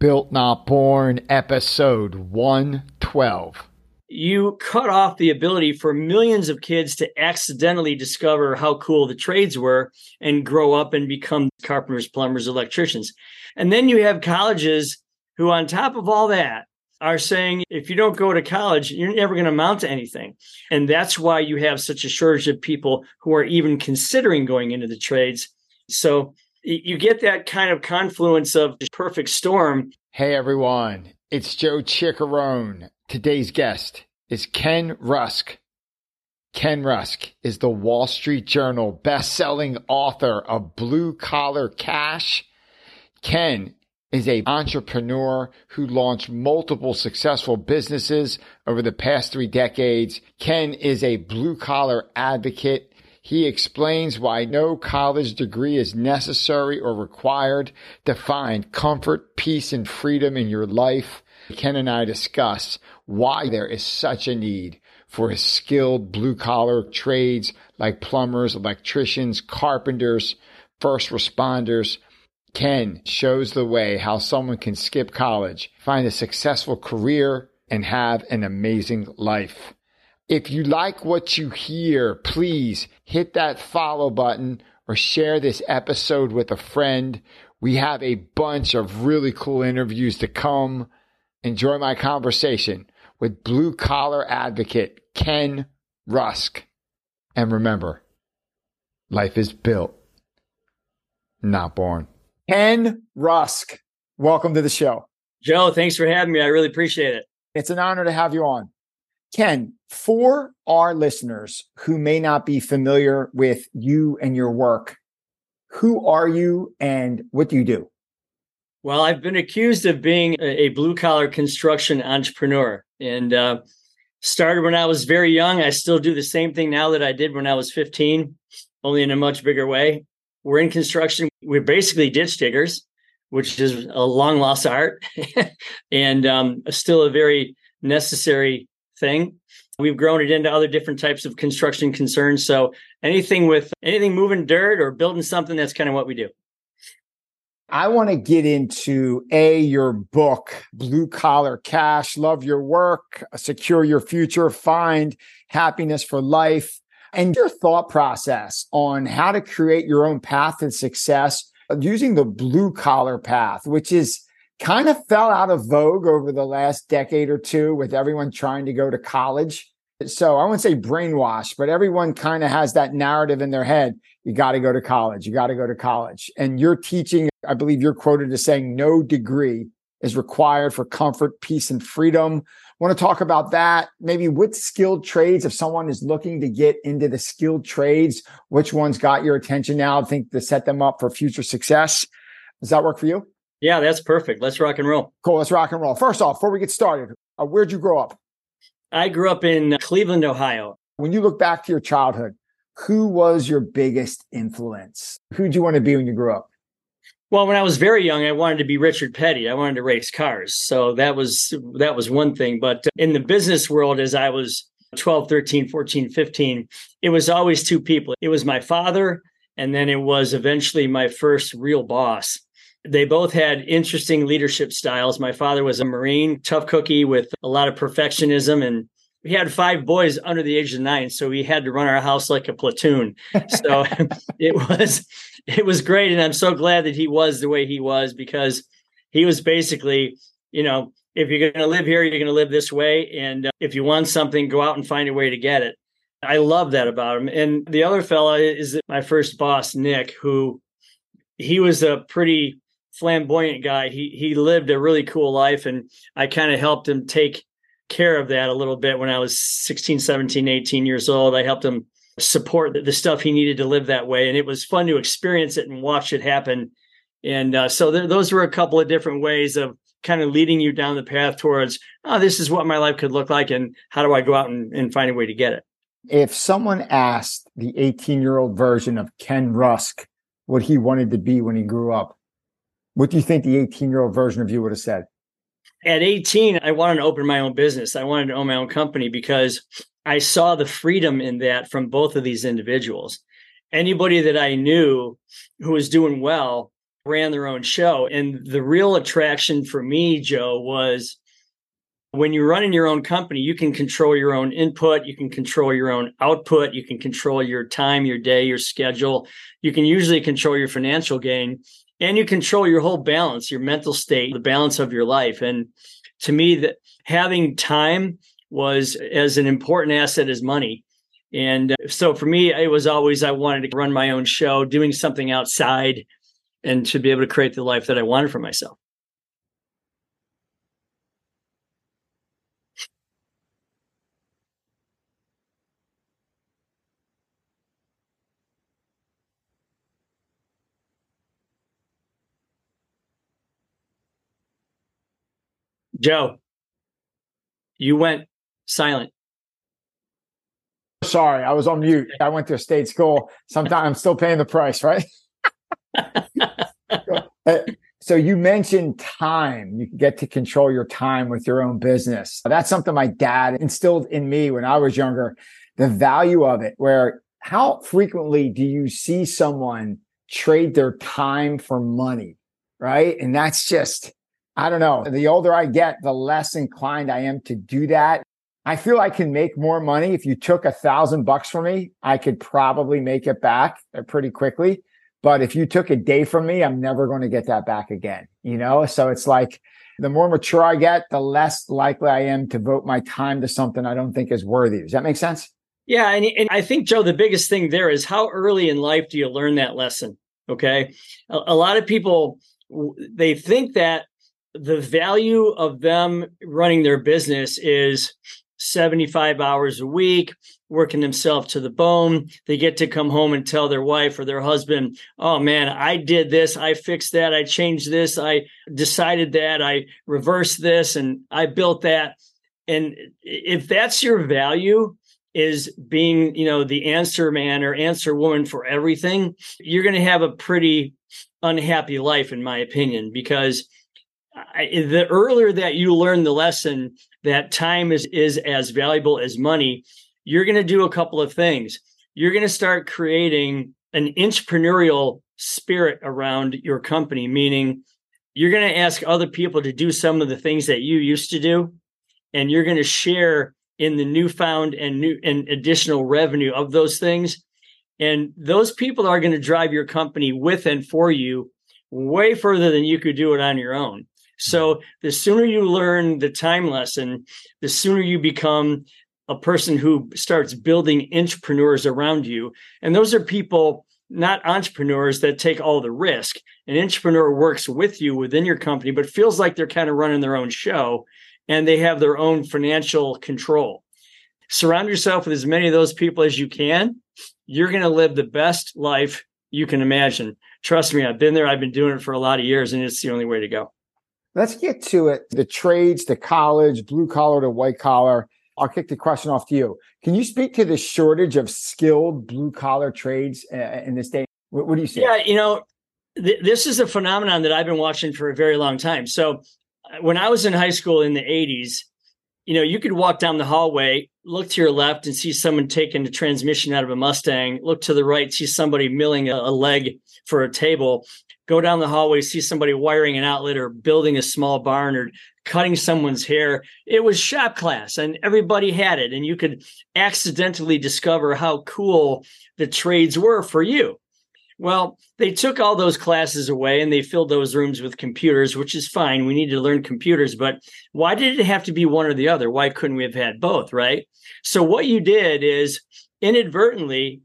Built Not Born, episode 112. You cut off the ability for millions of kids to accidentally discover how cool the trades were and grow up and become carpenters, plumbers, electricians. And then you have colleges who, on top of all that, are saying if you don't go to college, you're never going to amount to anything. And that's why you have such a shortage of people who are even considering going into the trades. So you get that kind of confluence of the perfect storm. Hey everyone, it's Joe Ciccarone. Today's guest is Ken Rusk. Ken Rusk is the Wall Street Journal best-selling author of Blue Collar Cash. Ken is a entrepreneur who launched multiple successful businesses over the past three decades. Ken is a blue collar advocate he explains why no college degree is necessary or required to find comfort, peace, and freedom in your life. Ken and I discuss why there is such a need for skilled blue collar trades like plumbers, electricians, carpenters, first responders. Ken shows the way how someone can skip college, find a successful career, and have an amazing life. If you like what you hear, please hit that follow button or share this episode with a friend. We have a bunch of really cool interviews to come. Enjoy my conversation with blue collar advocate Ken Rusk. And remember, life is built, not born. Ken Rusk, welcome to the show. Joe, thanks for having me. I really appreciate it. It's an honor to have you on. Ken, for our listeners who may not be familiar with you and your work, who are you and what do you do? Well, I've been accused of being a blue collar construction entrepreneur and uh, started when I was very young. I still do the same thing now that I did when I was 15, only in a much bigger way. We're in construction. We're basically ditch diggers, which is a long lost art and um, still a very necessary thing. We've grown it into other different types of construction concerns. So anything with anything moving dirt or building something, that's kind of what we do. I want to get into a your book, Blue Collar Cash, Love Your Work, Secure Your Future, Find Happiness for Life, and your thought process on how to create your own path to success using the blue collar path, which is kind of fell out of vogue over the last decade or two with everyone trying to go to college. So I wouldn't say brainwashed, but everyone kind of has that narrative in their head. You got to go to college. You got to go to college. And you're teaching, I believe you're quoted as saying no degree is required for comfort, peace, and freedom. Want to talk about that. Maybe with skilled trades, if someone is looking to get into the skilled trades, which ones got your attention now? I think to set them up for future success. Does that work for you? Yeah, that's perfect. Let's rock and roll. Cool. Let's rock and roll. First off, before we get started, uh, where'd you grow up? I grew up in Cleveland, Ohio. When you look back to your childhood, who was your biggest influence? Who'd you want to be when you grew up? Well, when I was very young, I wanted to be Richard Petty. I wanted to race cars. So that was that was one thing, but in the business world as I was 12, 13, 14, 15, it was always two people. It was my father and then it was eventually my first real boss. They both had interesting leadership styles. My father was a Marine, tough cookie with a lot of perfectionism and we had five boys under the age of nine, so we had to run our house like a platoon. So it was it was great, and I'm so glad that he was the way he was because he was basically, you know, if you're going to live here, you're going to live this way, and uh, if you want something, go out and find a way to get it. I love that about him. And the other fella is my first boss, Nick, who he was a pretty flamboyant guy. He he lived a really cool life and I kind of helped him take care of that a little bit when I was 16, 17, 18 years old. I helped him support the, the stuff he needed to live that way and it was fun to experience it and watch it happen. And uh, so th- those were a couple of different ways of kind of leading you down the path towards, oh, this is what my life could look like and how do I go out and, and find a way to get it. If someone asked the 18 year old version of Ken Rusk what he wanted to be when he grew up, what do you think the 18 year old version of you would have said? At 18, I wanted to open my own business. I wanted to own my own company because I saw the freedom in that from both of these individuals. Anybody that I knew who was doing well ran their own show. And the real attraction for me, Joe, was when you're running your own company, you can control your own input, you can control your own output, you can control your time, your day, your schedule. You can usually control your financial gain and you control your whole balance, your mental state, the balance of your life. And to me, that having time was as an important asset as money. And uh, so for me, it was always I wanted to run my own show, doing something outside and to be able to create the life that I wanted for myself. Joe, you went silent. Sorry, I was on mute. I went to a state school. Sometimes I'm still paying the price, right? Uh, so you mentioned time. You get to control your time with your own business. That's something my dad instilled in me when I was younger. The value of it, where how frequently do you see someone trade their time for money? Right. And that's just, I don't know. The older I get, the less inclined I am to do that. I feel I can make more money. If you took a thousand bucks from me, I could probably make it back uh, pretty quickly. But if you took a day from me, I'm never going to get that back again. You know, so it's like the more mature I get, the less likely I am to vote my time to something I don't think is worthy. Does that make sense? Yeah. And, and I think, Joe, the biggest thing there is how early in life do you learn that lesson? Okay. A, a lot of people, they think that the value of them running their business is 75 hours a week, working themselves to the bone. They get to come home and tell their wife or their husband, Oh man, I did this. I fixed that. I changed this. I decided that. I reversed this and I built that. And if that's your value, is being, you know, the answer man or answer woman for everything, you're going to have a pretty unhappy life, in my opinion, because I, the earlier that you learn the lesson that time is is as valuable as money, you're going to do a couple of things. You're going to start creating an entrepreneurial spirit around your company, meaning you're going to ask other people to do some of the things that you used to do, and you're going to share in the newfound and new and additional revenue of those things. And those people are going to drive your company with and for you way further than you could do it on your own. So the sooner you learn the time lesson, the sooner you become a person who starts building entrepreneurs around you. And those are people, not entrepreneurs that take all the risk. An entrepreneur works with you within your company, but feels like they're kind of running their own show and they have their own financial control. Surround yourself with as many of those people as you can. You're going to live the best life you can imagine. Trust me, I've been there. I've been doing it for a lot of years, and it's the only way to go. Let's get to it. The trades, the college, blue collar to white collar. I'll kick the question off to you. Can you speak to the shortage of skilled blue collar trades uh, in this day? What, what, do you see? Yeah, you know, th- this is a phenomenon that I've been watching for a very long time. So uh, when I was in high school in the 80s, you know, you could walk down the hallway, look to your left and see someone taking the transmission out of a Mustang, look to the right, see somebody milling a, a leg for a table go down the hallway, see somebody wiring an outlet or building a small barn or cutting someone's hair. It was shop class and everybody had it. And you could accidentally discover how cool the trades were for you. Well, they took all those classes away and they filled those rooms with computers, which is fine. We need to learn computers, but why did it have to be one or the other? Why couldn't we have had both? Right. So, what you did is inadvertently,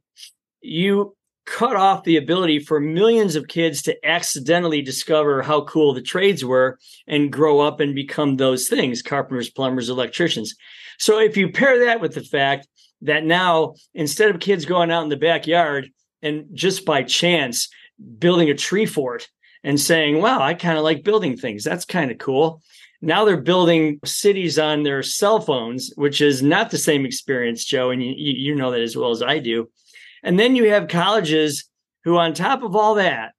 you cut off the ability for millions of kids to accidentally discover how cool the trades were and grow up and become those things carpenters, plumbers, electricians. So if you pair that with the fact that now instead of kids going out in the backyard and just by chance building a tree fort and saying, wow, I kind of like building things, that's kind of cool. Now they're building cities on their cell phones, which is not the same experience, Joe, and you, you know that as well as I do and then you have colleges who, on top of all that,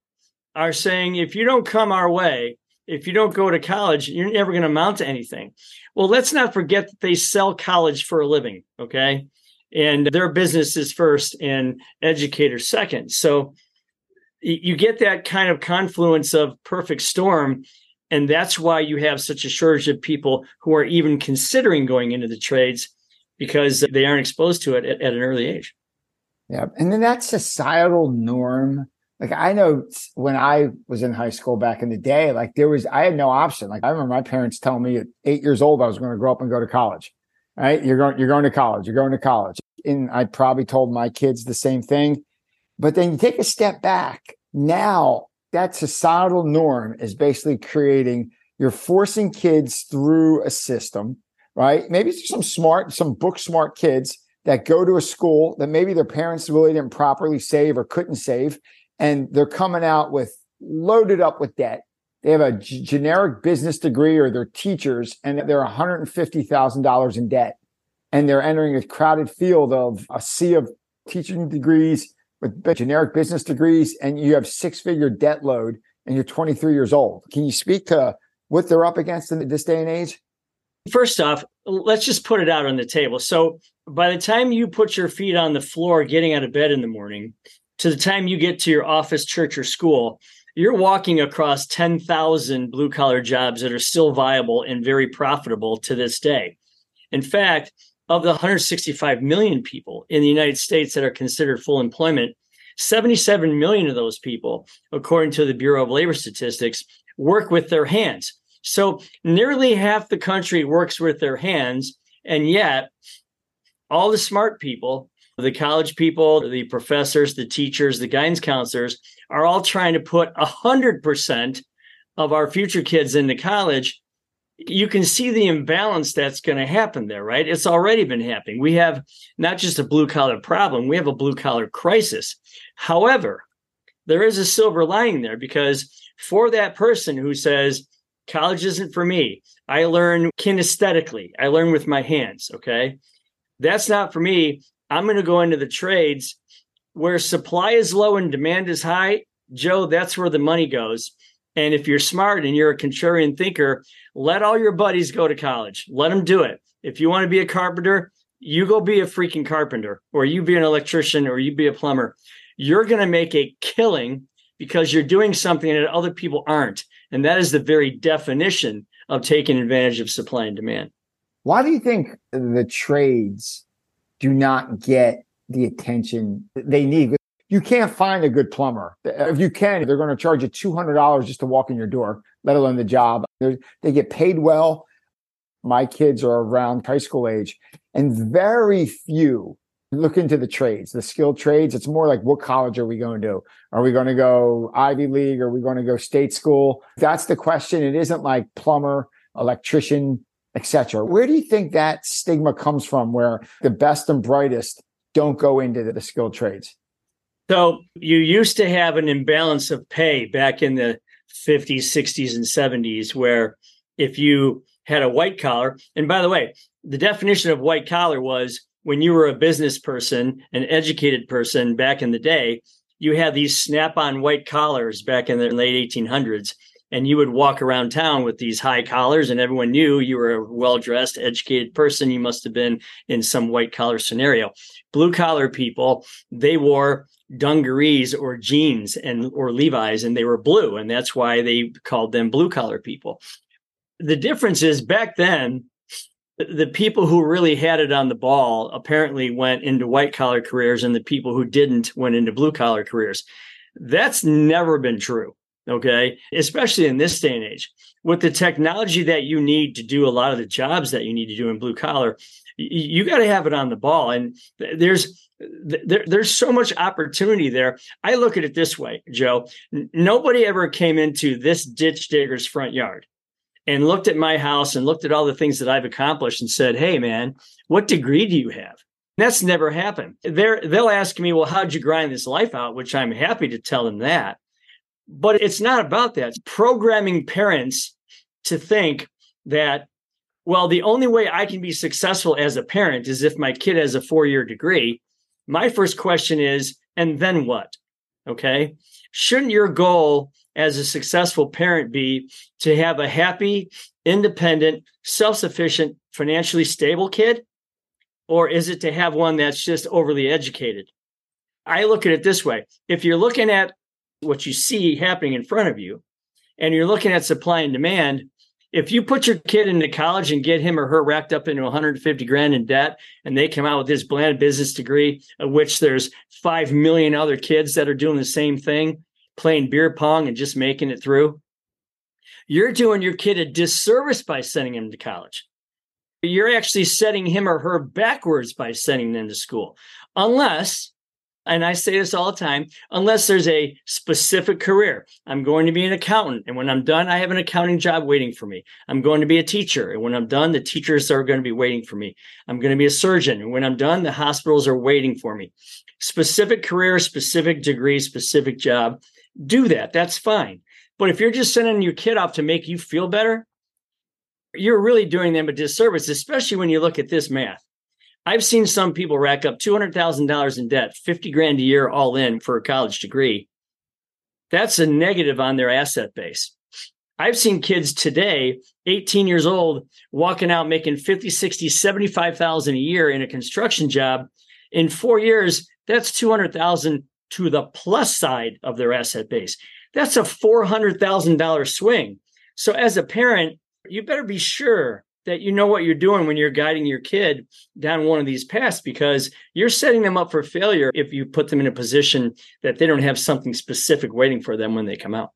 are saying if you don't come our way, if you don't go to college, you're never going to amount to anything. Well, let's not forget that they sell college for a living, okay? And their business is first and educators second. So you get that kind of confluence of perfect storm. And that's why you have such a shortage of people who are even considering going into the trades because they aren't exposed to it at, at an early age. Yeah. And then that societal norm. Like I know when I was in high school back in the day, like there was, I had no option. Like I remember my parents telling me at eight years old, I was going to grow up and go to college. Right. You're going, you're going to college. You're going to college. And I probably told my kids the same thing. But then you take a step back. Now that societal norm is basically creating, you're forcing kids through a system, right? Maybe some smart, some book smart kids that go to a school that maybe their parents really didn't properly save or couldn't save. And they're coming out with loaded up with debt. They have a g- generic business degree or they're teachers and they're $150,000 in debt. And they're entering a crowded field of a sea of teaching degrees with generic business degrees and you have six figure debt load and you're 23 years old. Can you speak to what they're up against in this day and age? First off, let's just put it out on the table. So by the time you put your feet on the floor getting out of bed in the morning to the time you get to your office, church, or school, you're walking across 10,000 blue collar jobs that are still viable and very profitable to this day. In fact, of the 165 million people in the United States that are considered full employment, 77 million of those people, according to the Bureau of Labor Statistics, work with their hands. So nearly half the country works with their hands. And yet, all the smart people, the college people, the professors, the teachers, the guidance counselors are all trying to put 100% of our future kids into college. You can see the imbalance that's going to happen there, right? It's already been happening. We have not just a blue collar problem, we have a blue collar crisis. However, there is a silver lining there because for that person who says, college isn't for me, I learn kinesthetically, I learn with my hands, okay? That's not for me. I'm going to go into the trades where supply is low and demand is high. Joe, that's where the money goes. And if you're smart and you're a contrarian thinker, let all your buddies go to college. Let them do it. If you want to be a carpenter, you go be a freaking carpenter, or you be an electrician, or you be a plumber. You're going to make a killing because you're doing something that other people aren't. And that is the very definition of taking advantage of supply and demand. Why do you think the trades do not get the attention they need? You can't find a good plumber. If you can, they're going to charge you $200 just to walk in your door, let alone the job. They're, they get paid well. My kids are around high school age, and very few look into the trades, the skilled trades. It's more like what college are we going to? Are we going to go Ivy League? Are we going to go state school? That's the question. It isn't like plumber, electrician, etc. Where do you think that stigma comes from where the best and brightest don't go into the, skilled trades? So you used to have an imbalance of pay back in the 50s, 60s, and 70s, where if you had a white collar, and by the way, the definition of white collar was when you were a business person, an educated person back in the day, you had these snap on white collars back in the late 1800s and you would walk around town with these high collars and everyone knew you were a well-dressed educated person. You must have been in some white collar scenario. Blue collar people they wore dungarees or jeans and or levi's and they were blue and that's why they called them blue collar people. The difference is back then the people who really had it on the ball apparently went into white collar careers and the people who didn't went into blue collar careers. That's never been true okay especially in this day and age with the technology that you need to do a lot of the jobs that you need to do in blue collar you, got to have it on the ball and there's there, there's so much opportunity there i look at it this way joe nobody ever came into this ditch digger's front yard and looked at my house and looked at all the things that i've accomplished and said hey man what degree do you have that's never happened. They're, they'll ask me, well, how'd you grind this life out? Which I'm happy to tell them that. But it's not about that. Programming parents to think that, well, the only way I can be successful as a parent is if my kid has a four year degree. My first question is, and then what? Okay. Shouldn't your goal as a successful parent be to have a happy, independent, self sufficient, financially stable kid? Or is it to have one that's just overly educated? I look at it this way if you're looking at what you see happening in front of you, and you're looking at supply and demand, if you put your kid into college and get him or her racked up into 150 grand in debt and they come out with this bland business degree of which there's 5 million other kids that are doing the same thing playing beer pong and just making it through you're doing your kid a disservice by sending him to college. You're actually setting him or her backwards by sending them to school unless and I say this all the time, unless there's a specific career. I'm going to be an accountant. And when I'm done, I have an accounting job waiting for me. I'm going to be a teacher. And when I'm done, the teachers are going to be waiting for me. I'm going to be a surgeon. And when I'm done, the hospitals are waiting for me. Specific career, specific degree, specific job. Do that. That's fine. But if you're just sending your kid off to make you feel better, you're really doing them a disservice, especially when you look at this math. I've seen some people rack up $200,000 in debt, 50 grand a year all in for a college degree. That's a negative on their asset base. I've seen kids today, 18 years old, walking out making 50, 60, 75,000 a year in a construction job. In 4 years, that's 200,000 to the plus side of their asset base. That's a $400,000 swing. So as a parent, you better be sure that you know what you're doing when you're guiding your kid down one of these paths because you're setting them up for failure if you put them in a position that they don't have something specific waiting for them when they come out.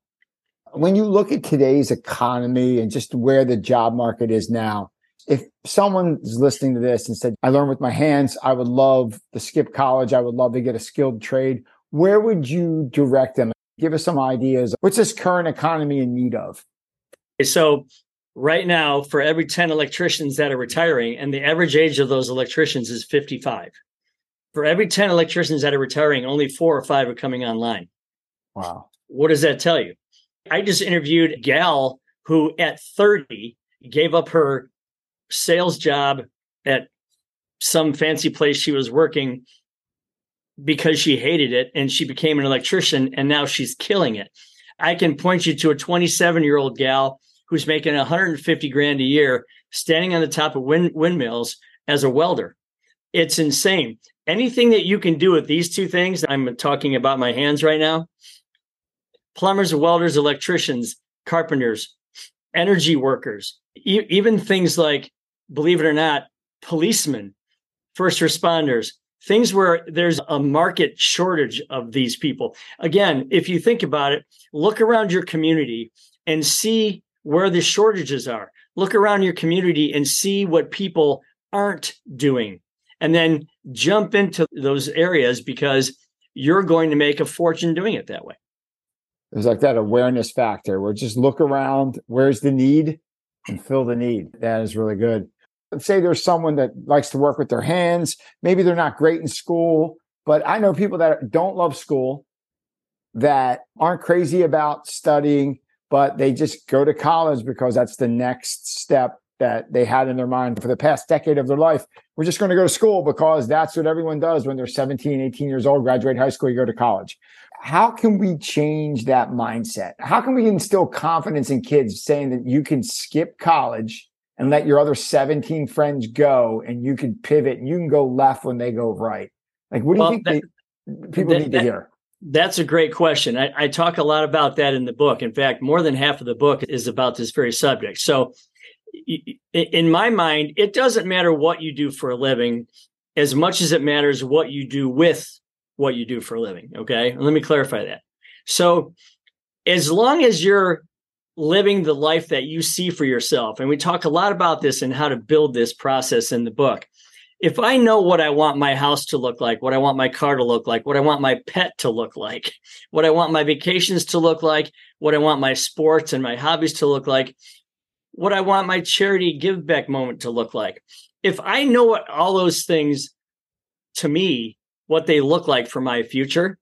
When you look at today's economy and just where the job market is now, if someone's listening to this and said, I learned with my hands, I would love to skip college, I would love to get a skilled trade, where would you direct them? Give us some ideas. What's this current economy in need of? So right now for every 10 electricians that are retiring and the average age of those electricians is 55 for every 10 electricians that are retiring only four or five are coming online. Wow. What does that tell you? I just interviewed a gal who at 30 gave up her sales job at some fancy place she was working because she hated it and she became an electrician and now she's killing it. I can point you to a 27 year old gal who's making 150 grand a year standing on the top of wind, windmills as a welder. It's insane. Anything that you can do with these two things, I'm talking about my hands right now plumbers, welders, electricians, carpenters, energy workers, e- even things like, believe it or not, policemen, first responders, things where there's a market shortage of these people. Again, if you think about it, look around your community and see where the shortages are. Look around your community and see what people aren't doing. And then jump into those areas because you're going to make a fortune doing it that way. There's like that awareness factor where just look around, where's the need and fill the need. That is really good. Let's say there's someone that likes to work with their hands. Maybe they're not great in school, but I know people that don't love school, that aren't crazy about studying, but they just go to college because that's the next step that they had in their mind for the past decade of their life. We're just going to go to school because that's what everyone does when they're 17, 18 years old, graduate high school, you go to college. How can we change that mindset? How can we instill confidence in kids saying that you can skip college and let your other 17 friends go and you can pivot and you can go left when they go right? Like, what do well, you think that, they, people that, need to hear? That's a great question. I, I, talk a lot about that in the book. In fact, more than half of the book is about this very subject. So, in my mind, it doesn't matter what you do for a living as much as it matters what you do with what you do for a living. Okay. Let me clarify that. So, as long as you're living the life that you see for yourself, and we talk a lot about this and how to build this process in the book if I know what I want my house to look like, what I want my car to look like, what I want my pet to look like, what I want my vacations to look like, what I want my sports and my hobbies to look like, what I want my charity give back moment to look like. If I know what all those things to me, what they look like for my future,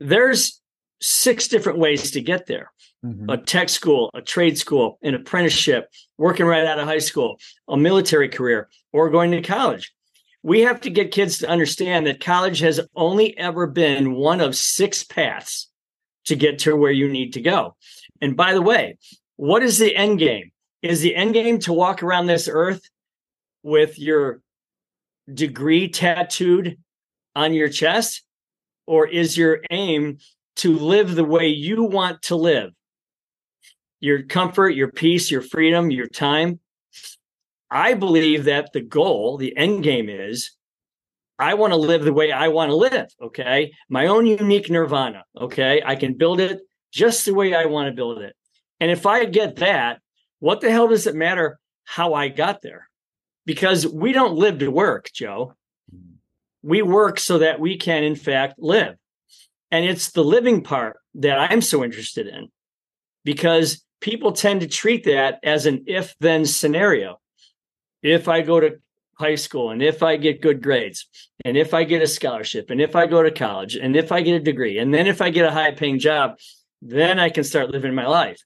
there's six different ways to get there. Mm-hmm. A tech school, a trade school, an apprenticeship, working right out of high school, a military career, or going to college. We have to get kids to understand that college has only ever been one of six paths to get to where you need to go. And by the way, what is the end game? Is the end game to walk around this earth with your degree tattooed on your chest? Or is your aim to live the way you want to live your comfort, your peace, your freedom, your time. I believe that the goal, the end game is I want to live the way I want to live. Okay. My own unique nirvana. Okay. I can build it just the way I want to build it. And if I get that, what the hell does it matter how I got there? Because we don't live to work, Joe. Mm-hmm. We work so that we can, in fact, live. And it's the living part that I'm so interested in because people tend to treat that as an if then scenario. If I go to high school and if I get good grades and if I get a scholarship and if I go to college and if I get a degree and then if I get a high paying job, then I can start living my life.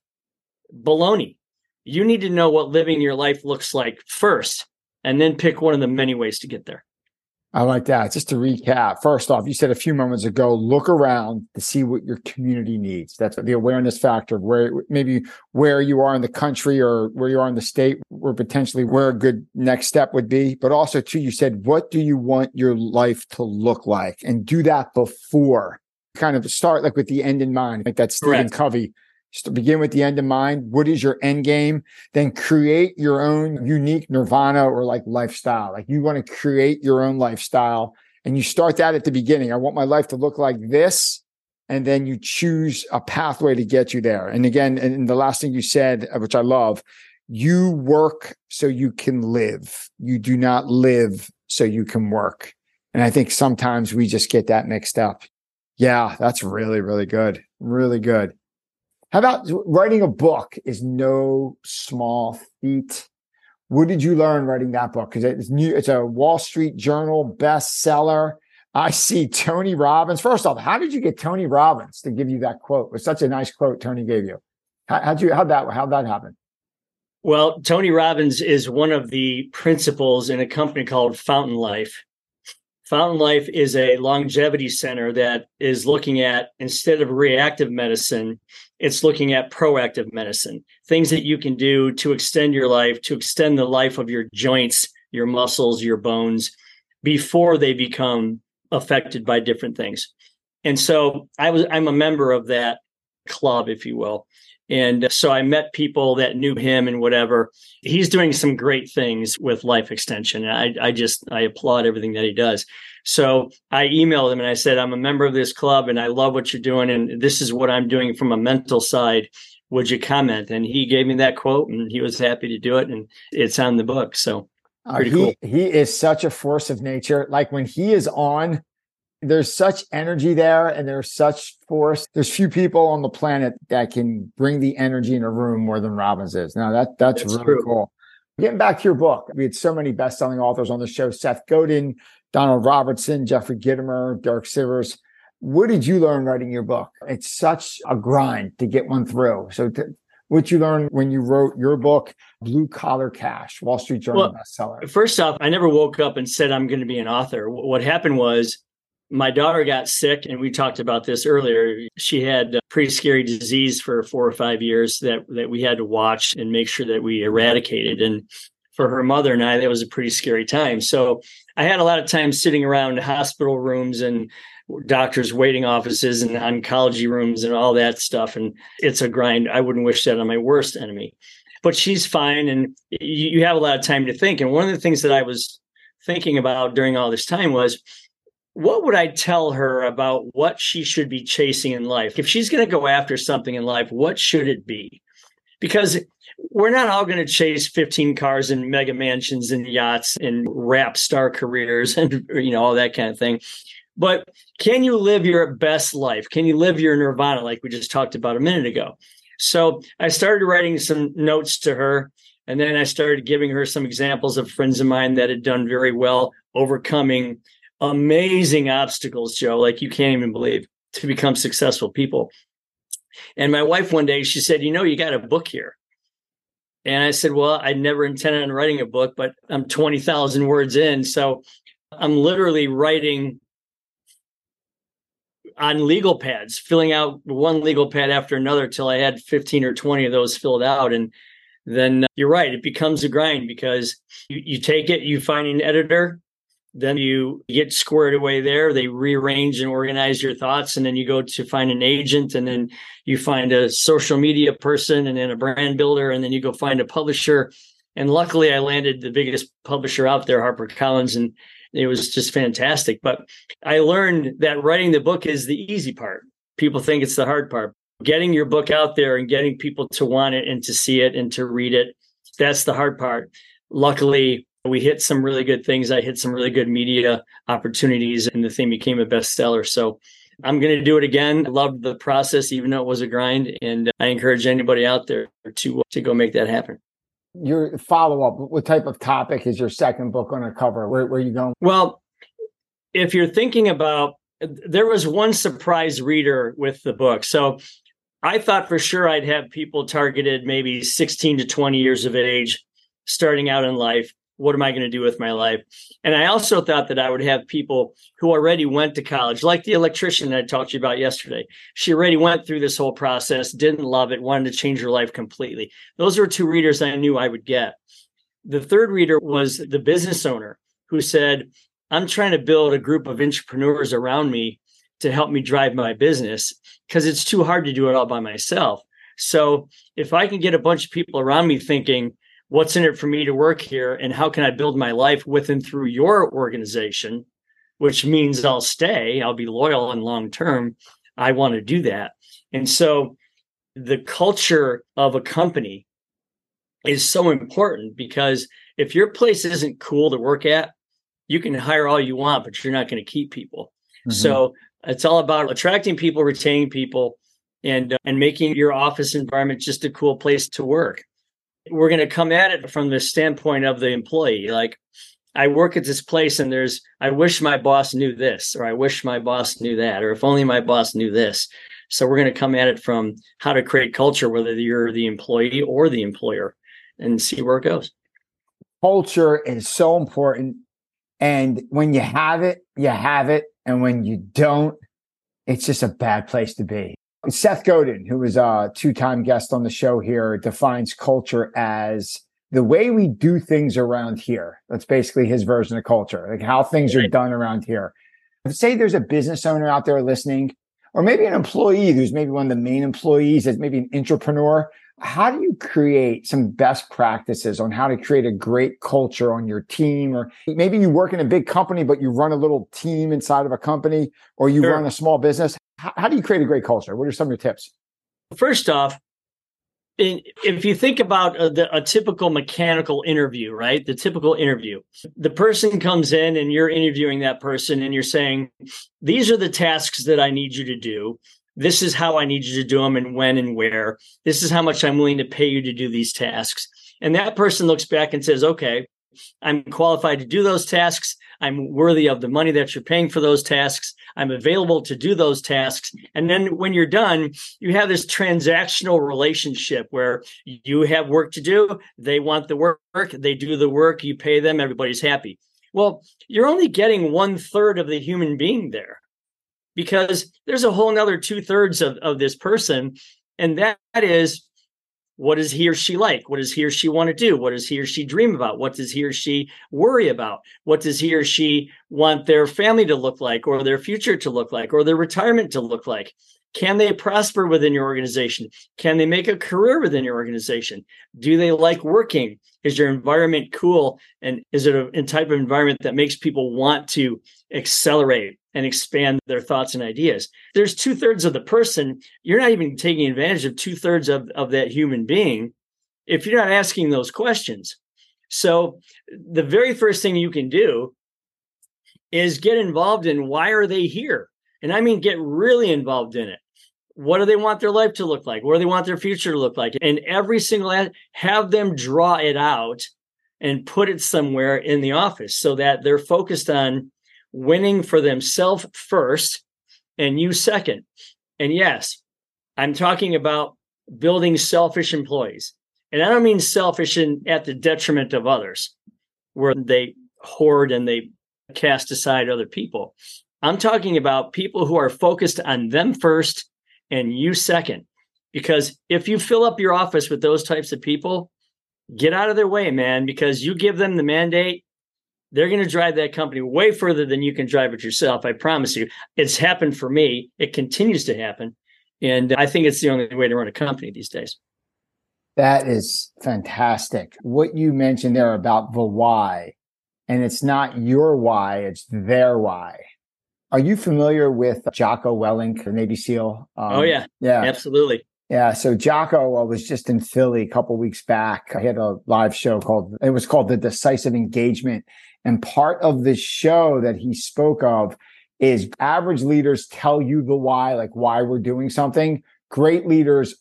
Baloney. You need to know what living your life looks like first and then pick one of the many ways to get there. I like that. Just to recap, first off, you said a few moments ago, look around to see what your community needs. That's the awareness factor of where maybe where you are in the country or where you are in the state, or potentially where a good next step would be. But also, too, you said, what do you want your life to look like? And do that before. Kind of start like with the end in mind. Like that Stephen Correct. Covey just begin with the end in mind. What is your end game? Then create your own unique nirvana or like lifestyle. Like you want to create your own lifestyle and you start that at the beginning. I want my life to look like this. And then you choose a pathway to get you there. And again, and the last thing you said, uh, which I love, you work so you can live. You do not live so you can work. And I think sometimes we just get that mixed up. Yeah, that's really, really good. Really good. How about writing a book is no small feat. What did you learn writing that book? Because it's new, it's a Wall Street Journal bestseller. I see Tony Robbins. First off, how did you get Tony Robbins to give you that quote? It was such a nice quote Tony gave you. How, how'd you how'd that how'd that happen? Well, Tony Robbins is one of the principals in a company called Fountain Life. Fountain Life is a longevity center that is looking at instead of reactive medicine, it's looking at proactive medicine, things that you can do to extend your life, to extend the life of your joints, your muscles, your bones before they become affected by different things. And so I was I'm a member of that club if you will. And so I met people that knew him and whatever. He's doing some great things with life extension. I, I just I applaud everything that he does. So I emailed him and I said, I'm a member of this club and I love what you're doing. And this is what I'm doing from a mental side. Would you comment? And he gave me that quote and he was happy to do it. And it's on the book. So uh, pretty uh, he, cool. He is such a force of nature. Like when he is on, there's such energy there and there's such force. There's few people on the planet that can bring the energy in a room more than Robbins is. Now that that's, that's really true. cool. Getting back to your book, we had so many best-selling authors on the show: Seth Godin, Donald Robertson, Jeffrey Gitomer, Derek Sivers. What did you learn writing your book? It's such a grind to get one through. So, to, what you learned when you wrote your book, Blue Collar Cash, Wall Street Journal well, bestseller? First off, I never woke up and said I'm going to be an author. What happened was my daughter got sick and we talked about this earlier she had a pretty scary disease for four or five years that that we had to watch and make sure that we eradicated and for her mother and i that was a pretty scary time so i had a lot of time sitting around hospital rooms and doctors waiting offices and oncology rooms and all that stuff and it's a grind i wouldn't wish that on my worst enemy but she's fine and you have a lot of time to think and one of the things that i was thinking about during all this time was what would I tell her about what she should be chasing in life? If she's going to go after something in life, what should it be? Because we're not all going to chase 15 cars and mega mansions and yachts and rap star careers and you know all that kind of thing. But can you live your best life? Can you live your nirvana like we just talked about a minute ago? So I started writing some notes to her and then I started giving her some examples of friends of mine that had done very well overcoming amazing obstacles, Joe, like you can't even believe to become successful people. And my wife one day, she said, You know, you got a book here. And I said, Well, I never intended on writing a book, but I'm 20,000 words in. So I'm literally writing on legal pads, filling out one legal pad after another till I had 15 or 20 of those filled out. And then uh, you're right, it becomes a grind because you, you take it, you find an editor, Then you get squared away there. They rearrange and organize your thoughts. And then you go to find an agent. And then you find a social media person and then a brand builder. And then you go find a publisher. And luckily, I landed the biggest publisher out there, HarperCollins. And it was just fantastic. But I learned that writing the book is the easy part. People think it's the hard part. Getting your book out there and getting people to want it and to see it and to read it, that's the hard part. Luckily, we hit some really good things. I hit some really good media opportunities, and the thing became a bestseller. So I'm going to do it again. I loved the process, even though it was a grind, and I encourage anybody out there to uh, to go make that happen. Your follow up. What type of topic is your second book going to cover? Where, where are you going? Well, if you're thinking about, there was one surprise reader with the book. So I thought for sure I'd have people targeted maybe 16 to 20 years of age, starting out in life what am I going to do with my life? And I also thought that I would have people who already went to college, like the electrician that I talked to you about yesterday. She already went through this whole process, didn't love it, wanted to change her life completely. Those were two readers I knew I would get. The third reader was the business owner who said, I'm trying to build a group of entrepreneurs around me to help me drive my business because it's too hard to do it all by myself. So if I can get a bunch of people around me thinking, what's in it for me to work here and how can I build my life with and through your organization, which means I'll stay, I'll be loyal and long term. I want to do that. And so the culture of a company is so important because if your place isn't cool to work at, you can hire all you want, but you're not going to keep people. Mm-hmm. So it's all about attracting people, retaining people, and uh, and making your office environment just a cool place to work we're going to come at it from the standpoint of the employee. Like, I work at this place and there's, I wish my boss knew this, or I wish my boss knew that, or if only my boss knew this. So we're going to come at it from how to create culture, whether you're the employee or the employer, and see where it goes. Culture is so important. And when you have it, you have it. And when you don't, it's just a bad place to be. Seth Godin, who was a two time guest on the show here, defines culture as the way we do things around here. That's basically his version of culture, like how things are done around here. Say there's a business owner out there listening, or maybe an employee who's maybe one of the main employees, as maybe an entrepreneur. How do you create some best practices on how to create a great culture on your team? Or maybe you work in a big company, but you run a little team inside of a company, or you sure. run a small business how, how do you create a great culture? What are some of your tips? First off, if you think about a, the, a, typical mechanical interview, right? The typical interview, the person comes in and you're interviewing that person and you're saying, These are the tasks that I need you to do. This is how I need you to do them and when and where. This is how much I'm willing to pay you to do these tasks. And that person looks back and says, Okay, I'm qualified to do those tasks. I'm worthy of the money that you're paying for those tasks. I'm available to do those tasks. And then when you're done, you have this transactional relationship where you have work to do. They want the work. They do the work. You pay them. Everybody's happy. Well, you're only getting one third of the human being there because there's a whole other two thirds of, of this person. And that is what does he or she like? What does he or she want to do? What does he or she dream about? What does he or she worry about? What does he or she want their family to look like, or their future to look like, or their retirement to look like? Can they prosper within your organization? Can they make a career within your organization? Do they like working? Is your environment cool? And is it a, a type of environment that makes people want to accelerate and expand their thoughts and ideas. There's two thirds of the person. You're not even taking advantage of two thirds of, of that human being if you're not asking those questions. So the very first thing you can do is get involved in why are they here? And I mean, get really involved in it. What do they want their life to look like? What do they want their future to look like? And every single ad, have them draw it out and put it somewhere in the office so that they're focused on winning for themselves first and you second. And yes, I'm talking about building selfish employees. And I don't mean selfish in, at the detriment of others, where they hoard and they cast aside other people. I'm talking about people who are focused on them first and you second. Because if you fill up your office with those types of people, get out of their way, man, because you give them the mandate they're going to drive that company way further than you can drive it yourself. I promise you. It's happened for me. It continues to happen. And I think it's the only way to run a company these days. That is fantastic. What you mentioned there about the why, and it's not your why, it's their why. Are you familiar with Jocko Willink, the Navy SEAL? Um, oh yeah, yeah, absolutely. Yeah, so Jocko I was just in Philly a couple weeks back. I had a live show called it was called the Decisive Engagement, and part of the show that he spoke of is average leaders tell you the why, like why we're doing something. Great leaders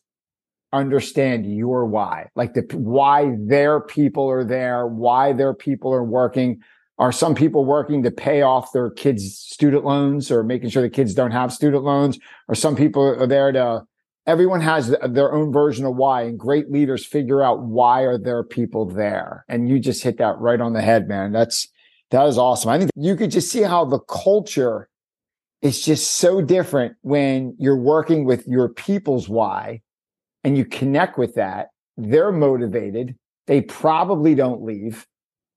understand your why, like the why their people are there, why their people are working. Are some people working to pay off their kids' student loans or making sure the kids don't have student loans? Or some people are there to everyone has their own version of why and great leaders figure out why are their people there. And you just hit that right on the head man. That's that is awesome. I think you could just see how the culture is just so different when you're working with your people's why and you connect with that. They're motivated. They probably don't leave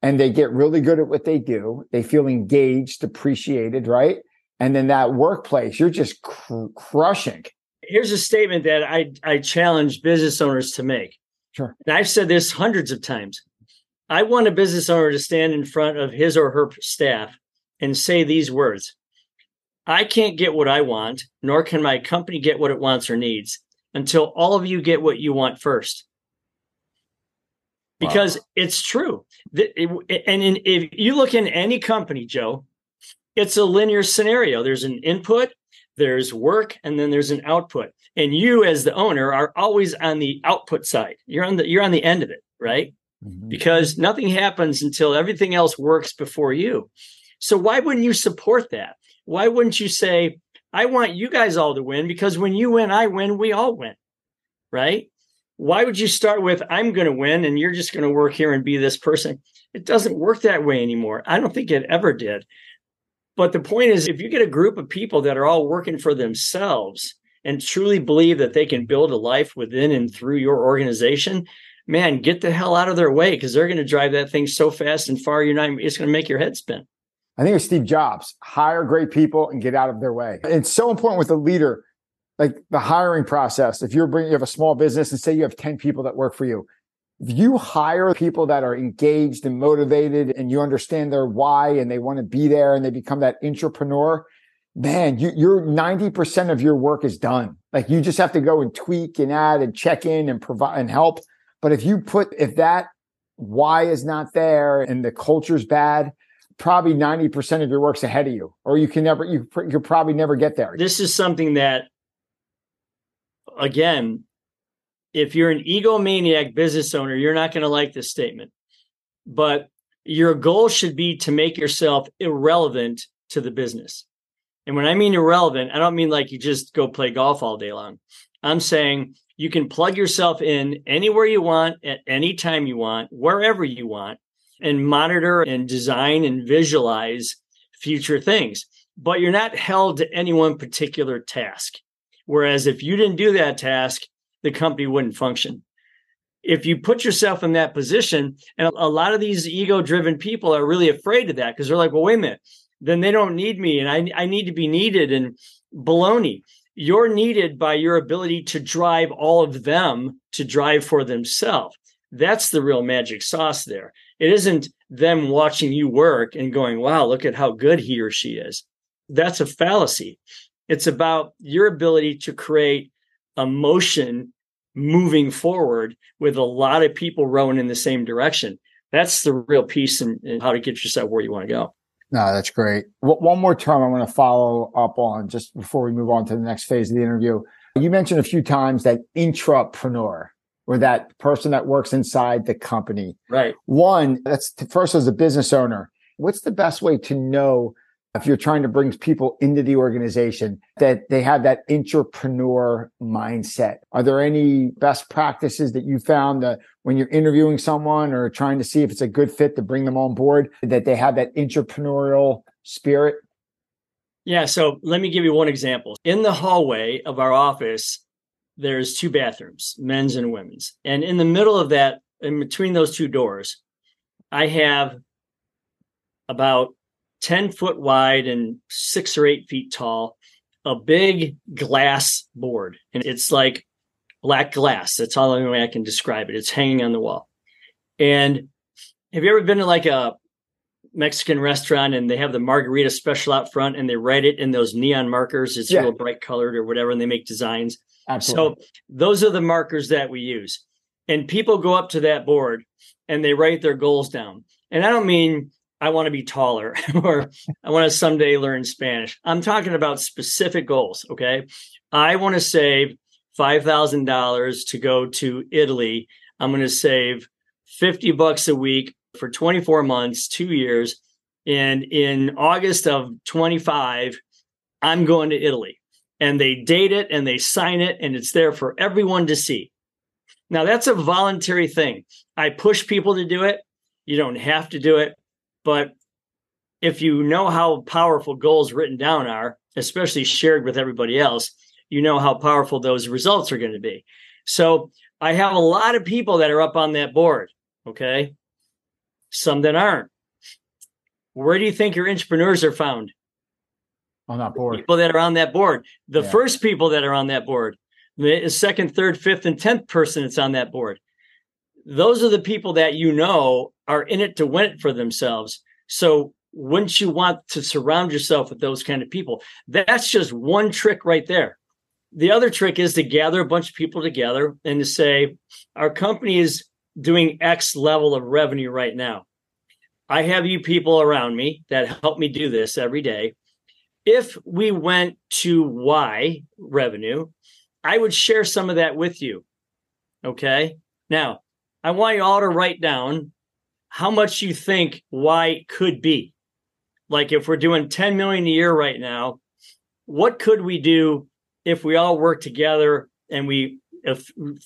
and they get really good at what they do they feel engaged appreciated right and then that workplace you're just cr- crushing here's a statement that I I challenge business owners to make. Sure. And I've said this hundreds of times. I want a business owner to stand in front of his or her staff and say these words. I can't get what I want, nor can my company get what it wants or needs until all of you get what you want first. Because wow. it's true. And in, if you look in any company, Joe, it's a linear scenario. There's an input there's work and then there's an output and you as the owner are always on the output side you're on the you're on the end of it right mm-hmm. because nothing happens until everything else works before you so why wouldn't you support that why wouldn't you say i want you guys all to win because when you win i win we all win right why would you start with i'm going to win and you're just going to work here and be this person it doesn't work that way anymore i don't think it ever did but the point is, if you get a group of people that are all working for themselves and truly believe that they can build a life within and through your organization, man, get the hell out of their way because they're going to drive that thing so fast and far, you're not, it's going to make your head spin. I think it's Steve Jobs hire great people and get out of their way. It's so important with a leader, like the hiring process. If you're bringing, you have a small business and say you have 10 people that work for you, if you hire people that are engaged and motivated and you understand their why and they want to be there and they become that entrepreneur, man, you, you're 90% of your work is done. Like you just have to go and tweak and add and check in and provide and help. But if you put, if that why is not there and the culture's bad, probably 90% of your work's ahead of you, or you can never, you, you'll probably never get there. This is something that, again, if you're an egomaniac business owner, you're not going to like this statement. But your goal should be to make yourself irrelevant to the business. And when I mean irrelevant, I don't mean like you just go play golf all day long. I'm saying you can plug yourself in anywhere you want, at any time you want, wherever you want, and monitor and design and visualize future things. But you're not held to any one particular task. Whereas if you didn't do that task, the company wouldn't function. If you put yourself in that position, and a lot of these ego driven people are really afraid of that because they're like, well, wait a minute, then they don't need me and I, I need to be needed and baloney. You're needed by your ability to drive all of them to drive for themselves. That's the real magic sauce there. It isn't them watching you work and going, wow, look at how good he or she is. That's a fallacy. It's about your ability to create emotion moving forward with a lot of people rowing in the same direction. That's the real piece in, in how to get yourself where you want to go. No, that's great. One more term I want to follow up on just before we move on to the next phase of the interview. You mentioned a few times that intrapreneur or that person that works inside the company. Right. One, that's first as a business owner. What's the best way to know if you're trying to bring people into the organization that they have that entrepreneur mindset. Are there any best practices that you found that when you're interviewing someone or trying to see if it's a good fit to bring them on board that they have that entrepreneurial spirit? Yeah so let me give you one example. In the hallway of our office there's two bathrooms men's and women's. And in the middle of that in between those two doors i have about 10 foot wide and six or eight feet tall, a big glass board. And it's like black glass. That's all the only way I can describe it. It's hanging on the wall. And have you ever been to like a Mexican restaurant and they have the margarita special out front and they write it in those neon markers? It's yeah. real bright colored or whatever, and they make designs. Absolutely. So those are the markers that we use. And people go up to that board and they write their goals down. And I don't mean I want to be taller or I want to someday learn Spanish. I'm talking about specific goals. Okay. I want to save $5,000 to go to Italy. I'm going to save 50 bucks a week for 24 months, two years. And in August of 25, I'm going to Italy. And they date it and they sign it, and it's there for everyone to see. Now, that's a voluntary thing. I push people to do it. You don't have to do it. But if you know how powerful goals written down are, especially shared with everybody else, you know how powerful those results are going to be. So I have a lot of people that are up on that board. Okay. Some that aren't. Where do you think your entrepreneurs are found? On that board. People that are on that board. The yeah. first people that are on that board, the second, third, fifth, and tenth person that's on that board. Those are the people that you know are in it to win it for themselves. So wouldn't you want to surround yourself with those kind of people? That's just one trick right there. The other trick is to gather a bunch of people together and to say, our company is doing X level of revenue right now. I have you people around me that help me do this every day. If we went to Y revenue, I would share some of that with you. Okay. Now, I want you all to write down how much you think Y could be. Like if we're doing 10 million a year right now, what could we do if we all work together and we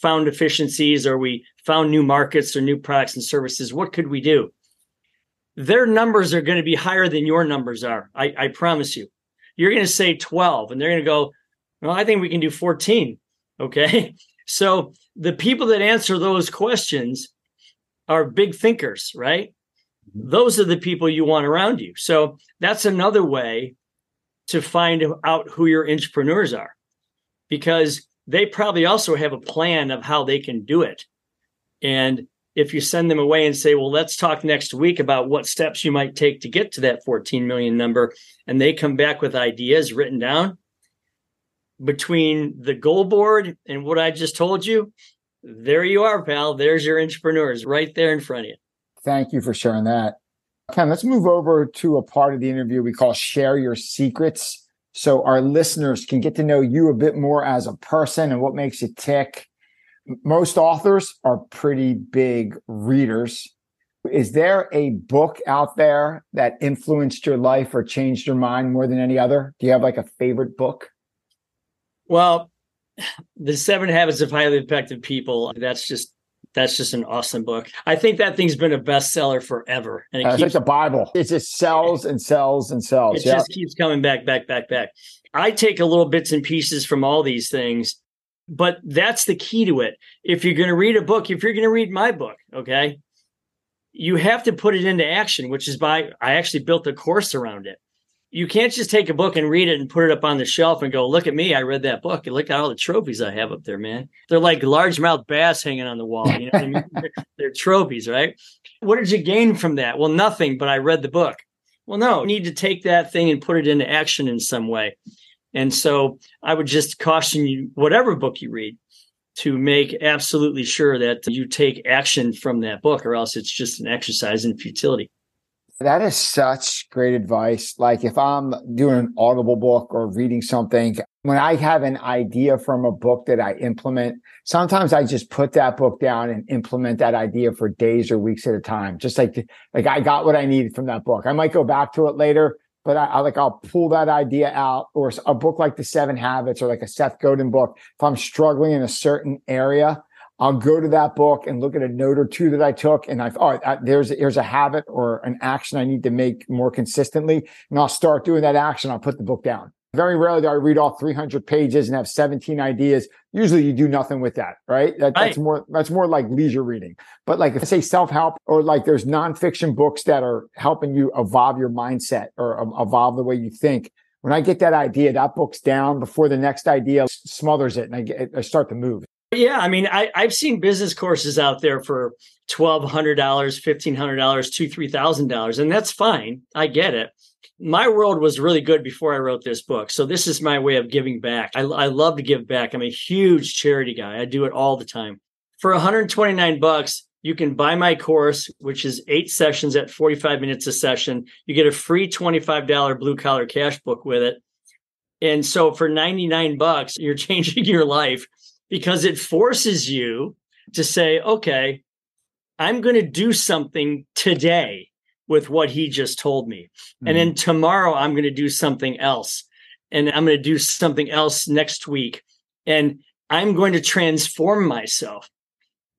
found efficiencies or we found new markets or new products and services? What could we do? Their numbers are going to be higher than your numbers are. I, I promise you. You're going to say 12 and they're going to go, well, I think we can do 14. Okay. So the people that answer those questions are big thinkers, right? Mm-hmm. Those are the people you want around you. So that's another way to find out who your entrepreneurs are because they probably also have a plan of how they can do it. And if you send them away and say, well, let's talk next week about what steps you might take to get to that 14 million number, and they come back with ideas written down between the goal board and what I just told you, there you are, pal. There's your entrepreneurs right there in front of you. Thank you for sharing that. Ken, let's move over to a part of the interview we call Share Your Secrets. So our listeners can get to know you a bit more as a person and what makes you tick. Most authors are pretty big readers. Is there a book out there that influenced your life or changed your mind more than any other? Do you have like a favorite book? Well, the Seven Habits of Highly Effective People. That's just that's just an awesome book. I think that thing's been a bestseller forever, and it uh, keeps, it's like the Bible. It just sells and sells and sells. It yeah. just keeps coming back, back, back, back. I take a little bits and pieces from all these things, but that's the key to it. If you're going to read a book, if you're going to read my book, okay, you have to put it into action. Which is by I actually built a course around it you can't just take a book and read it and put it up on the shelf and go, look at me, I read that book. And look at all the trophies I have up there, man. They're like largemouth bass hanging on the wall. You know I mean? They're trophies, right? What did you gain from that? Well, nothing, but I read the book. Well, no, you need to take that thing and put it into action in some way. And so I would just caution you, whatever book you read, to make absolutely sure that you take action from that book, or else it's just an exercise in futility. That is such great advice. Like if I'm doing an audible book or reading something, when I have an idea from a book that I implement, sometimes I just put that book down and implement that idea for days or weeks at a time. Just like, like I got what I needed from that book. I might go back to it later, but I, I like, I'll pull that idea out or a book like the seven habits or like a Seth Godin book. If I'm struggling in a certain area, I'll go to that book and look at a note or two that I took, and I've oh, there's there's a habit or an action I need to make more consistently, and I'll start doing that action. I'll put the book down. Very rarely do I read all 300 pages and have 17 ideas. Usually you do nothing with that, right? That, right. That's more, that's more like leisure reading. But like if I say self-help or like there's nonfiction books that are helping you evolve your mindset or evolve the way you think. When I get that idea, that book's down before the next idea smothers it and I, get, I start to move. Yeah, I mean, I, I've seen business courses out there for twelve hundred dollars, fifteen hundred dollars, two, three thousand dollars, and that's fine. I get it. My world was really good before I wrote this book, so this is my way of giving back. I, I love to give back. I'm a huge charity guy. I do it all the time. For 129 bucks, you can buy my course, which is eight sessions at 45 minutes a session. You get a free $25 blue collar cash book with it. And so for 99 bucks, you're changing your life because it forces you to say, okay, I'm going to do something today with what he just told me. Mm-hmm. And then mm-hmm. tomorrow, I'm going to do something else. And I'm going to do something else next week. And I'm going to transform myself.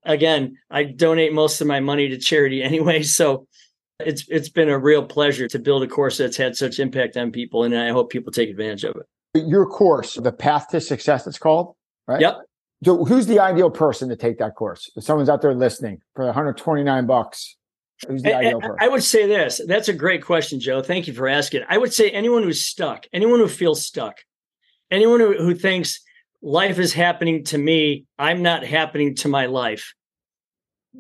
Again, I donate most of my money to charity anyway. So it's it's been a real pleasure to build a course that's had such impact on people. And I hope people take advantage of it. Your course, the path to success, it's called, right? Yep. So who's the ideal person to take that course? If someone's out there listening for 129 bucks, who's the ideal person? I would say this. That's a great question, Joe. Thank you for asking. I would say anyone who's stuck, anyone who feels stuck, anyone who, who thinks life is happening to me, I'm not happening to my life.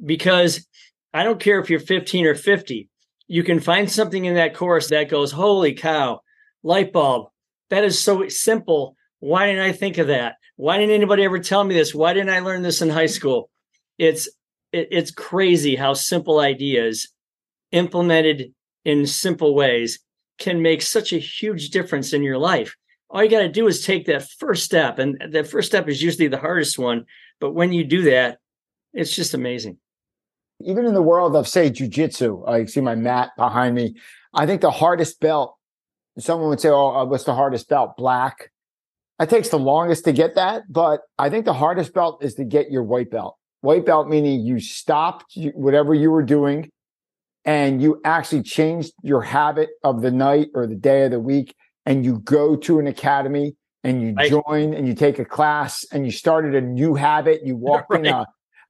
Because I don't care if you're 15 or 50, you can find something in that course that goes, holy cow, light bulb. That is so simple. Why didn't I think of that? Why didn't anybody ever tell me this? Why didn't I learn this in high school? It's it, it's crazy how simple ideas implemented in simple ways can make such a huge difference in your life. All you got to do is take that first step, and that first step is usually the hardest one. But when you do that, it's just amazing. Even in the world of say jujitsu, uh, I see my mat behind me. I think the hardest belt. Someone would say, "Oh, uh, what's the hardest belt?" Black. It takes the longest to get that, but I think the hardest belt is to get your white belt. White belt meaning you stopped whatever you were doing and you actually changed your habit of the night or the day of the week and you go to an academy and you right. join and you take a class and you started a new habit. You walk right. in a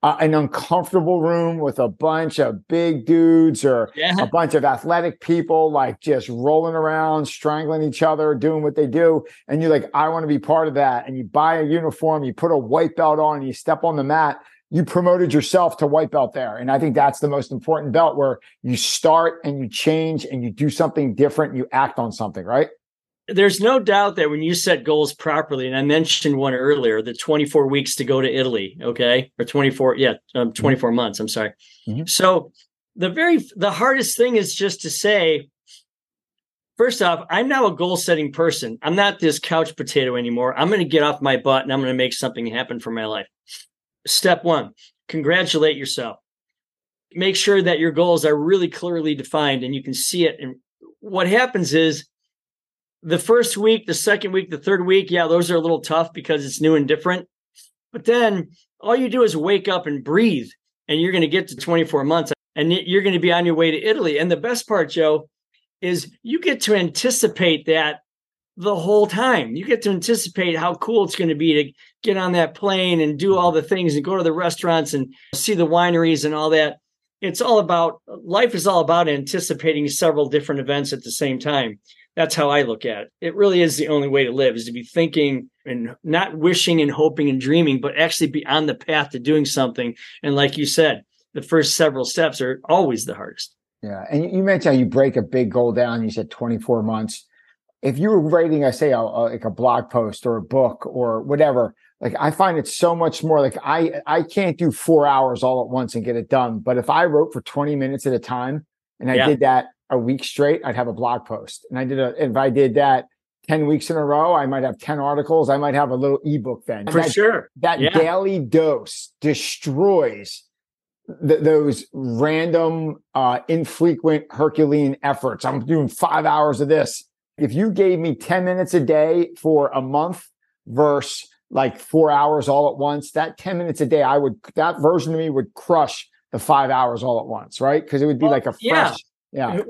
uh, an uncomfortable room with a bunch of big dudes or yeah. a bunch of athletic people like just rolling around, strangling each other, doing what they do. And you're like, I want to be part of that. And you buy a uniform, you put a white belt on, and you step on the mat. You promoted yourself to white belt there. And I think that's the most important belt where you start and you change and you do something different and you act on something, right? There's no doubt that when you set goals properly, and I mentioned one earlier, the 24 weeks to go to Italy, okay, or 24, yeah, um, mm-hmm. 24 mm-hmm. months. I'm sorry. Mm-hmm. So the very the hardest thing is just to say, first off, I'm now a goal setting person. I'm not this couch potato anymore. I'm going to get off my butt and I'm going to make something happen for my life. Step one: congratulate yourself. Make sure that your goals are really clearly defined and you can see it. And what happens is the first week, the second week, the third week, yeah, those are a little tough because it's new and different. But then all you do is wake up and breathe, and you're going to get to 24 months and you're going to be on your way to Italy. And the best part, Joe, is you get to anticipate that the whole time. You get to anticipate how cool it's going to be to get on that plane and do all the things and go to the restaurants and see the wineries and all that. It's all about life is all about anticipating several different events at the same time that's how I look at it. It really is the only way to live is to be thinking and not wishing and hoping and dreaming, but actually be on the path to doing something. And like you said, the first several steps are always the hardest. Yeah. And you mentioned how you break a big goal down. You said 24 months. If you were writing, I say, a, a, like a blog post or a book or whatever, like I find it so much more like I, I can't do four hours all at once and get it done. But if I wrote for 20 minutes at a time and I yeah. did that a week straight, I'd have a blog post. And I did a, if I did that 10 weeks in a row, I might have 10 articles. I might have a little ebook then. For that, sure. That yeah. daily dose destroys th- those random, uh, infrequent Herculean efforts. I'm doing five hours of this. If you gave me 10 minutes a day for a month versus like four hours all at once, that 10 minutes a day, I would, that version of me would crush the five hours all at once, right? Because it would be well, like a fresh, yeah Yeah.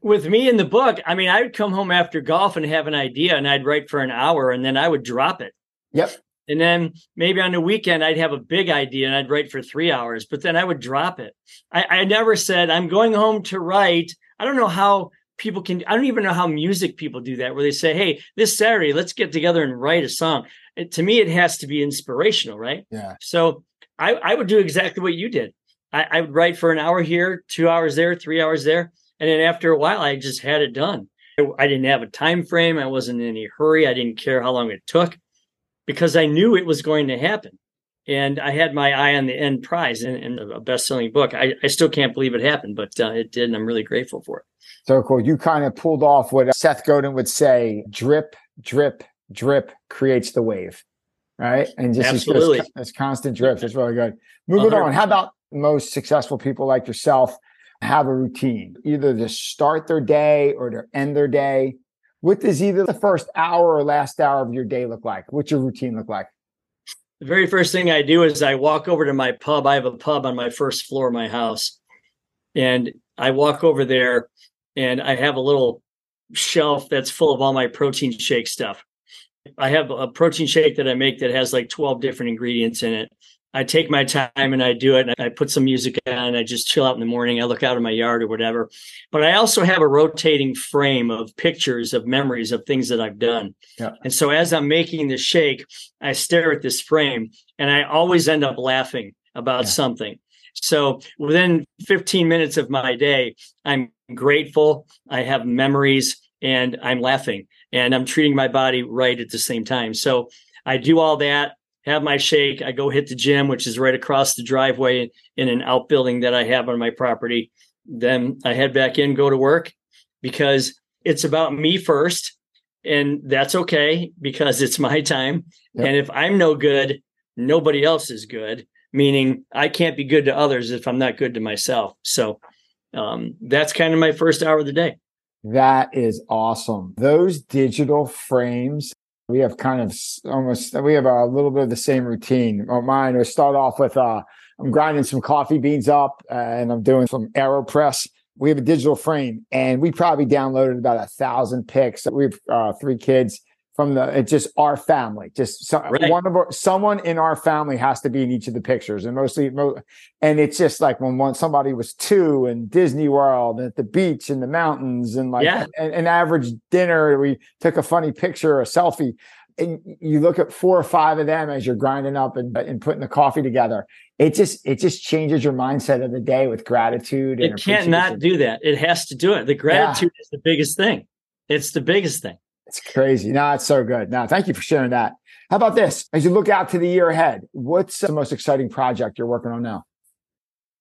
With me in the book, I mean, I would come home after golf and have an idea and I'd write for an hour and then I would drop it. Yep. And then maybe on the weekend, I'd have a big idea and I'd write for three hours, but then I would drop it. I, I never said, I'm going home to write. I don't know how people can, I don't even know how music people do that, where they say, Hey, this Saturday, let's get together and write a song. It, to me, it has to be inspirational, right? Yeah. So I, I would do exactly what you did. I, I would write for an hour here, two hours there, three hours there. And then after a while, I just had it done. I didn't have a time frame. I wasn't in any hurry. I didn't care how long it took because I knew it was going to happen. And I had my eye on the end prize and, a best selling book. I, I, still can't believe it happened, but uh, it did. And I'm really grateful for it. So cool. You kind of pulled off what Seth Godin would say drip, drip, drip creates the wave. Right. And just Absolutely. This, this constant drip It's really good. Moving 100%. on. How about most successful people like yourself have a routine, either to start their day or to end their day? What does either the first hour or last hour of your day look like? What's your routine look like? The very first thing I do is I walk over to my pub. I have a pub on my first floor of my house. And I walk over there and I have a little shelf that's full of all my protein shake stuff. I have a protein shake that I make that has like 12 different ingredients in it. I take my time and I do it. And I put some music on and I just chill out in the morning. I look out in my yard or whatever. But I also have a rotating frame of pictures of memories of things that I've done. Yeah. And so as I'm making the shake, I stare at this frame and I always end up laughing about yeah. something. So within 15 minutes of my day, I'm grateful. I have memories and I'm laughing and I'm treating my body right at the same time. So I do all that have my shake. I go hit the gym, which is right across the driveway in an outbuilding that I have on my property. Then I head back in, go to work because it's about me first. And that's okay because it's my time. Yep. And if I'm no good, nobody else is good, meaning I can't be good to others if I'm not good to myself. So um, that's kind of my first hour of the day. That is awesome. Those digital frames we have kind of almost we have a little bit of the same routine. Mine we start off with uh, I'm grinding some coffee beans up uh, and I'm doing some AeroPress. We have a digital frame and we probably downloaded about a thousand pics. We have uh, three kids from the it's just our family. Just so, right. one of our, someone in our family has to be in each of the pictures and mostly and it's just like when one somebody was two and disney world and at the beach and the mountains and like yeah. an, an average dinner we took a funny picture a selfie and you look at four or five of them as you're grinding up and, and putting the coffee together. It just it just changes your mindset of the day with gratitude it can't not do that. It has to do it. The gratitude yeah. is the biggest thing. It's the biggest thing it's crazy. No, it's so good. No, thank you for sharing that. How about this? As you look out to the year ahead, what's the most exciting project you're working on now?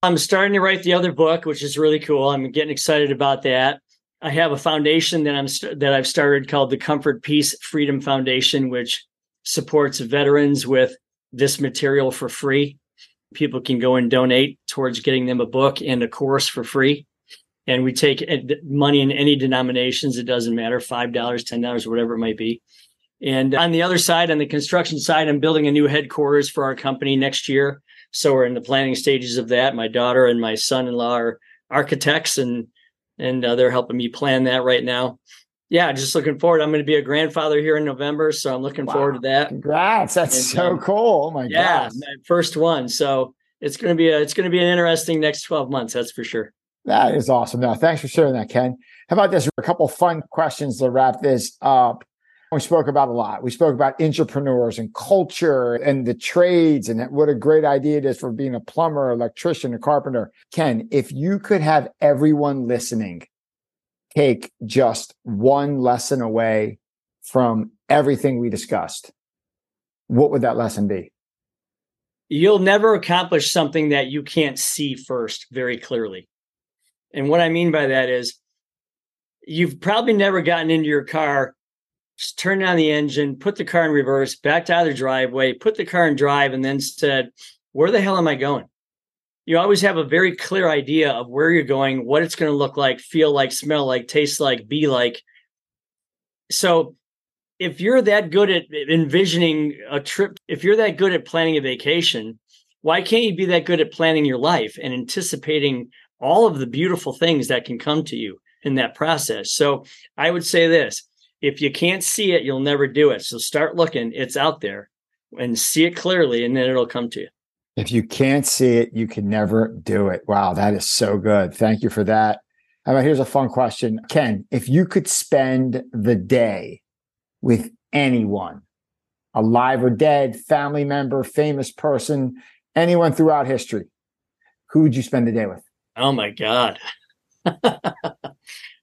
I'm starting to write the other book, which is really cool. I'm getting excited about that. I have a foundation that I'm that I've started called the Comfort Peace Freedom Foundation, which supports veterans with this material for free. People can go and donate towards getting them a book and a course for free and we take money in any denominations. It doesn't matter, $5, $10, whatever it might be. And on the other side, on the construction side, I'm building a new headquarters for our company next year. So we're in the planning stages of that. My daughter and my son-in-law are architects and and uh, they're helping me plan that right now. Yeah, just looking forward. I'm going to be a grandfather here in November, so I'm looking wow. forward to that. Congrats! That's and, so um, cool. Oh my yeah, gosh. my first one. So it's going to be a it's going to be an interesting next 12 months. That's for sure. That is awesome. Now, thanks for sharing that, Ken. How about this? A couple fun questions to wrap this up. We spoke about a lot. We spoke about entrepreneurs and culture and the trades and what a great idea it is for being a plumber, electrician, a carpenter. Ken, if you could have everyone listening take just one lesson away from everything we discussed, what would that lesson be? You'll never accomplish something that you can't see first very clearly. And what I mean by that is you've probably never gotten into your car, turned on the engine, put the car in reverse, backed out of the driveway, put the car in drive, and then said, Where the hell am I going? You always have a very clear idea of where you're going, what it's going to look like, feel like, smell like, taste like, be like. So if you're that good at envisioning a trip, if you're that good at planning a vacation, why can't you be that good at planning your life and anticipating all of the beautiful things that can come to you in that process. So I would say this if you can't see it, you'll never do it. So start looking, it's out there and see it clearly, and then it'll come to you. If you can't see it, you can never do it. Wow, that is so good. Thank you for that. How about here's a fun question. Ken, if you could spend the day with anyone, alive or dead, family member, famous person, anyone throughout history, who would you spend the day with? Oh my God.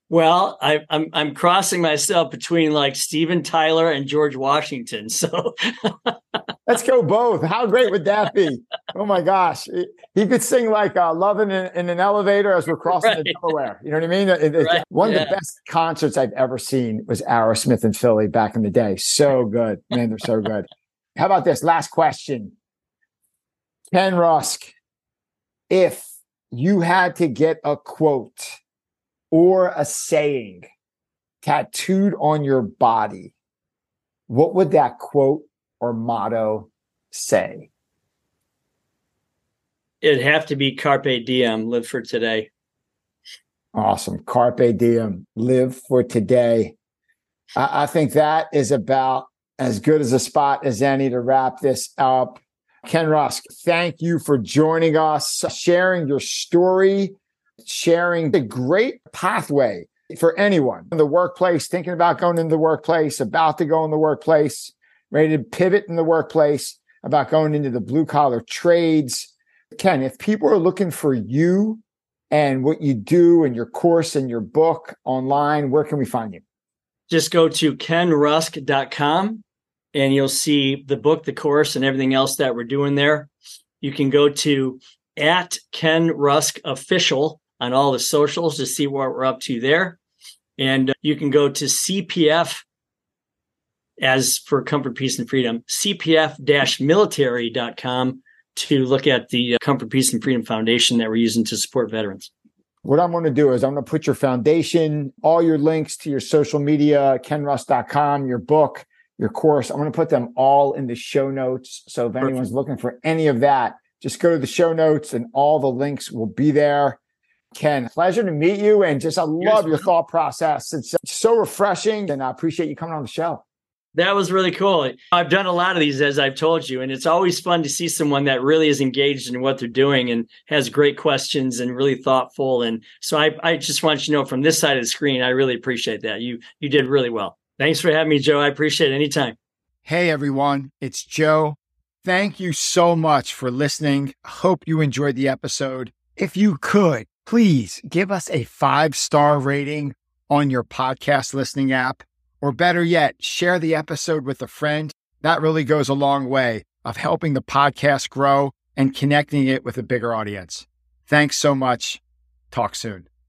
well, I, am I'm, I'm crossing myself between like Steven Tyler and George Washington. So let's go both. How great would that be? Oh my gosh, he could sing like uh, "Loving in, in, an Elevator" as we're crossing right. the Delaware. You know what I mean? It, right. One yeah. of the best concerts I've ever seen was Aerosmith in Philly back in the day. So good, man. They're so good. How about this last question? Ken Rusk, if you had to get a quote or a saying tattooed on your body, what would that quote or motto say? It'd have to be Carpe Diem, live for today. Awesome. Carpe Diem, live for today. I, I think that is about as good as a spot as any to wrap this up. Ken Rusk, thank you for joining us, sharing your story, sharing the great pathway for anyone in the workplace, thinking about going into the workplace, about to go in the workplace, ready to pivot in the workplace, about going into the blue collar trades. Ken, if people are looking for you and what you do and your course and your book online, where can we find you? Just go to kenrusk.com and you'll see the book, the course, and everything else that we're doing there. You can go to at Ken Rusk Official on all the socials to see what we're up to there. And uh, you can go to CPF as for comfort, peace, and freedom, cpf military.com to look at the uh, Comfort, Peace, and Freedom Foundation that we're using to support veterans. What I'm going to do is I'm going to put your foundation, all your links to your social media, kenrusk.com, your book, your course. I'm going to put them all in the show notes. So if anyone's looking for any of that, just go to the show notes and all the links will be there. Ken, pleasure to meet you. And just, I love your thought process. It's so refreshing. And I appreciate you coming on the show. That was really cool. I've done a lot of these, as I've told you, and it's always fun to see someone that really is engaged in what they're doing and has great questions and really thoughtful. And so I, I just want you to know from this side of the screen, I really appreciate that. You you did really well. Thanks for having me, Joe. I appreciate it anytime. Hey, everyone. It's Joe. Thank you so much for listening. Hope you enjoyed the episode. If you could, please give us a five star rating on your podcast listening app, or better yet, share the episode with a friend. That really goes a long way of helping the podcast grow and connecting it with a bigger audience. Thanks so much. Talk soon.